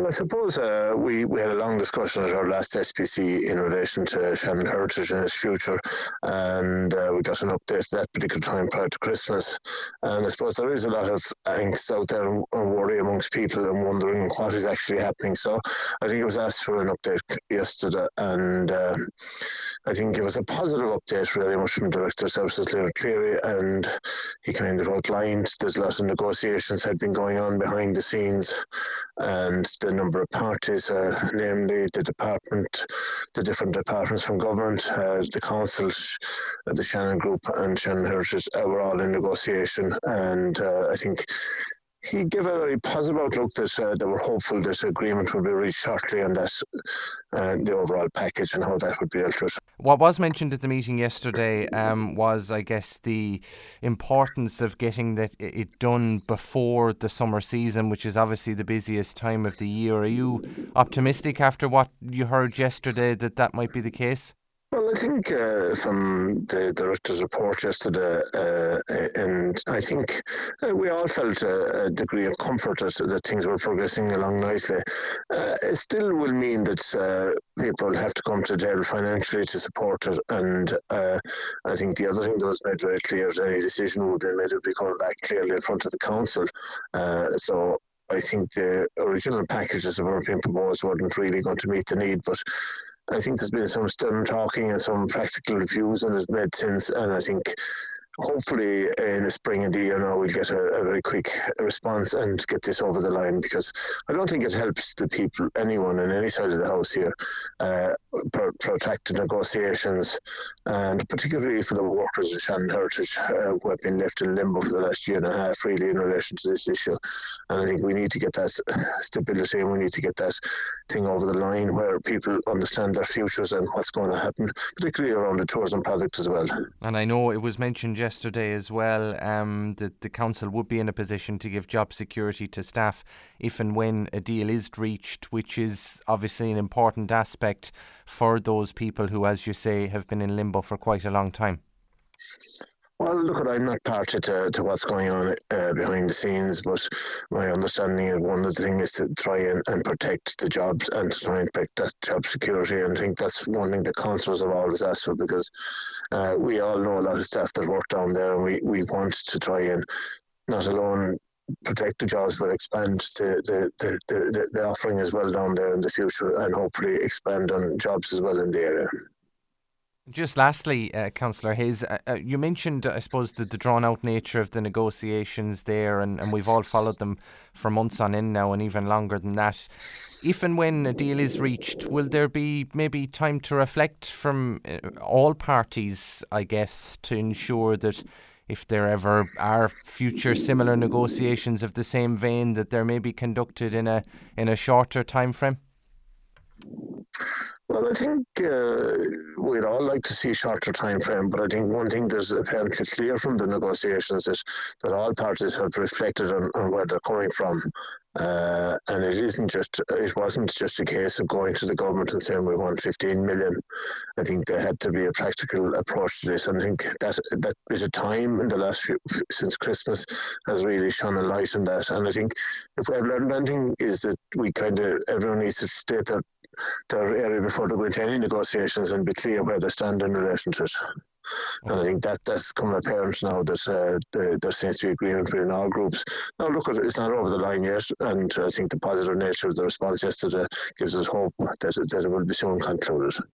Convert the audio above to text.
Well, I suppose uh, we, we had a long discussion at our last SPC in relation to Shannon Heritage and his future, and uh, we got an update at that particular time prior to Christmas. And I suppose there is a lot of angst out there and, and worry amongst people and wondering what is actually happening. So I think it was asked for an update yesterday, and uh, I think it was a positive update, really much from Director of Services Leonard Cleary, and he kind of outlined there's a lot of negotiations had been going on behind the scenes, and the number of parties, uh, namely the department, the different departments from government, uh, the council, uh, the Shannon Group, and Shannon Heritage uh, were all in negotiation, and uh, I think he gave a very positive outlook that uh, they were hopeful this agreement would be reached shortly on that, uh, the overall package and how that would be with. What was mentioned at the meeting yesterday um, was, I guess, the importance of getting that it done before the summer season, which is obviously the busiest time of the year. Are you optimistic after what you heard yesterday that that might be the case? Well, I think uh, from the director's report yesterday, uh, and I think uh, we all felt a, a, degree of comfort that, that things were progressing along nicely. Uh, it still will mean that uh, people have to come to table financially to support it, and uh, I think the other thing that was made very clear is any decision would be made would be coming back clearly in front of the council. so I think the original packages were being proposed weren't really going to meet the need, but I think there's been some stern talking and some practical reviews and has made since, and I think hopefully in the spring of the year now we'll get a, a, very quick response and get this over the line because I don't think it helps the people, anyone in any side of the house here, uh, protracted negotiations and particularly for the workers of Shannon Heritage uh, who have been left in limbo for the last year and a half really in relation to this issue. And I think we need to get that stability and we need to get that thing over the line where people understand their futures and what's going to happen, particularly around the tourism product as well. And I know it was mentioned yesterday as well um, that the council would be in a position to give job security to staff if and when a deal is reached, which is obviously an important aspect for those people who, as you say, have been in limbo for quite a long time. Well, look, I'm not party to, to what's going on uh, behind the scenes, but my understanding of one of the things is to try and, and protect the jobs and to try and protect that job security. And I think that's one thing the councillors have always asked for because uh, we all know a lot of staff that work down there, and we, we want to try and not alone protect the jobs but expand the, the, the, the, the offering as well down there in the future and hopefully expand on jobs as well in the area. Just lastly, uh, Councillor Hayes, uh, uh, you mentioned, I suppose, the, the drawn out nature of the negotiations there, and, and we've all followed them for months on end now and even longer than that. If and when a deal is reached, will there be maybe time to reflect from uh, all parties, I guess, to ensure that if there ever are future similar negotiations of the same vein, that they're maybe conducted in a in a shorter time frame? Well, I think uh, we'd all like to see a shorter time frame, but I think one thing that's apparently clear from the negotiations is that all parties have reflected on, on where they're coming from. Uh, and it isn't just it wasn't just a case of going to the government and saying we want 15 million. I think there had to be a practical approach to this, and I think that that bit of time in the last few since Christmas has really shone a light on that. And I think if we've learned anything is that we kind of everyone needs to state their their area before they go into any negotiations and be clear where they stand in relation to it. And I think that that's come apparent now that uh, the, there seems to be agreement between all groups. Now, look, it's not over the line yet, and I think the positive nature of the response yesterday gives us hope that, that it will be soon concluded.